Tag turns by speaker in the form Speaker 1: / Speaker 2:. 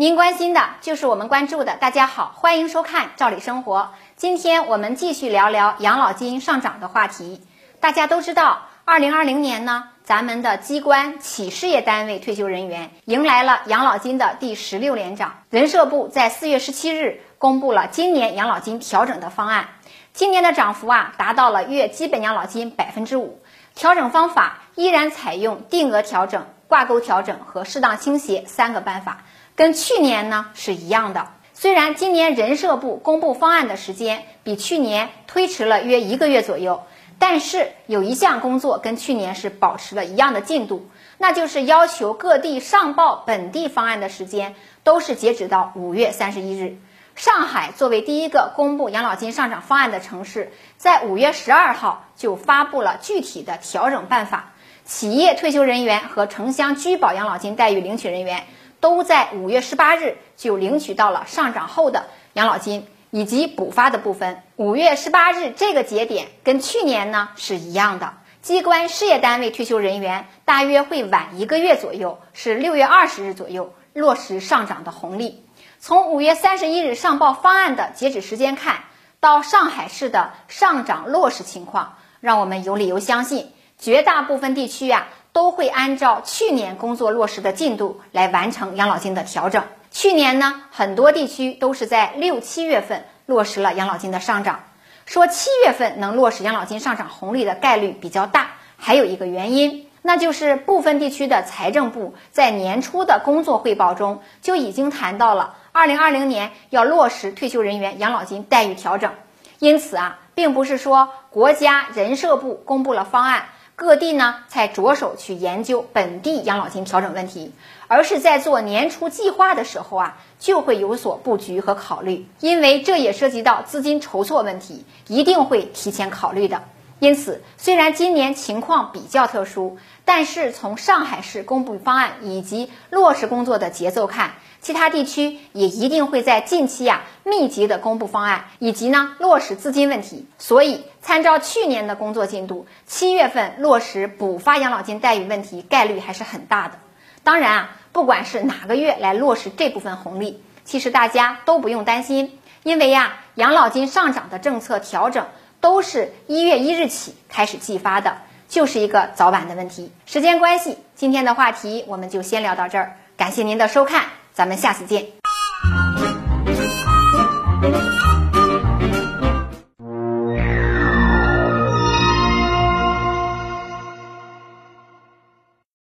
Speaker 1: 您关心的就是我们关注的。大家好，欢迎收看《赵理生活》。今天我们继续聊聊养老金上涨的话题。大家都知道，二零二零年呢，咱们的机关企事业单位退休人员迎来了养老金的第十六连涨。人社部在四月十七日公布了今年养老金调整的方案，今年的涨幅啊达到了月基本养老金百分之五。调整方法依然采用定额调整、挂钩调整和适当倾斜三个办法，跟去年呢是一样的。虽然今年人社部公布方案的时间比去年推迟了约一个月左右，但是有一项工作跟去年是保持了一样的进度，那就是要求各地上报本地方案的时间都是截止到五月三十一日。上海作为第一个公布养老金上涨方案的城市，在五月十二号就发布了具体的调整办法。企业退休人员和城乡居保养老金待遇领取人员，都在五月十八日就领取到了上涨后的养老金以及补发的部分。五月十八日这个节点跟去年呢是一样的。机关事业单位退休人员大约会晚一个月左右，是六月二十日左右落实上涨的红利。从五月三十一日上报方案的截止时间看，到上海市的上涨落实情况，让我们有理由相信，绝大部分地区呀都会按照去年工作落实的进度来完成养老金的调整。去年呢，很多地区都是在六七月份落实了养老金的上涨。说七月份能落实养老金上涨红利的概率比较大，还有一个原因。那就是部分地区的财政部在年初的工作汇报中就已经谈到了，二零二零年要落实退休人员养老金待遇调整。因此啊，并不是说国家人社部公布了方案，各地呢才着手去研究本地养老金调整问题，而是在做年初计划的时候啊，就会有所布局和考虑，因为这也涉及到资金筹措问题，一定会提前考虑的。因此，虽然今年情况比较特殊，但是从上海市公布方案以及落实工作的节奏看，其他地区也一定会在近期呀密集的公布方案，以及呢落实资金问题。所以，参照去年的工作进度，七月份落实补发养老金待遇问题概率还是很大的。当然啊，不管是哪个月来落实这部分红利，其实大家都不用担心，因为呀养老金上涨的政策调整。都是一月一日起开始计发的，就是一个早晚的问题。时间关系，今天的话题我们就先聊到这儿。感谢您的收看，咱们下次见。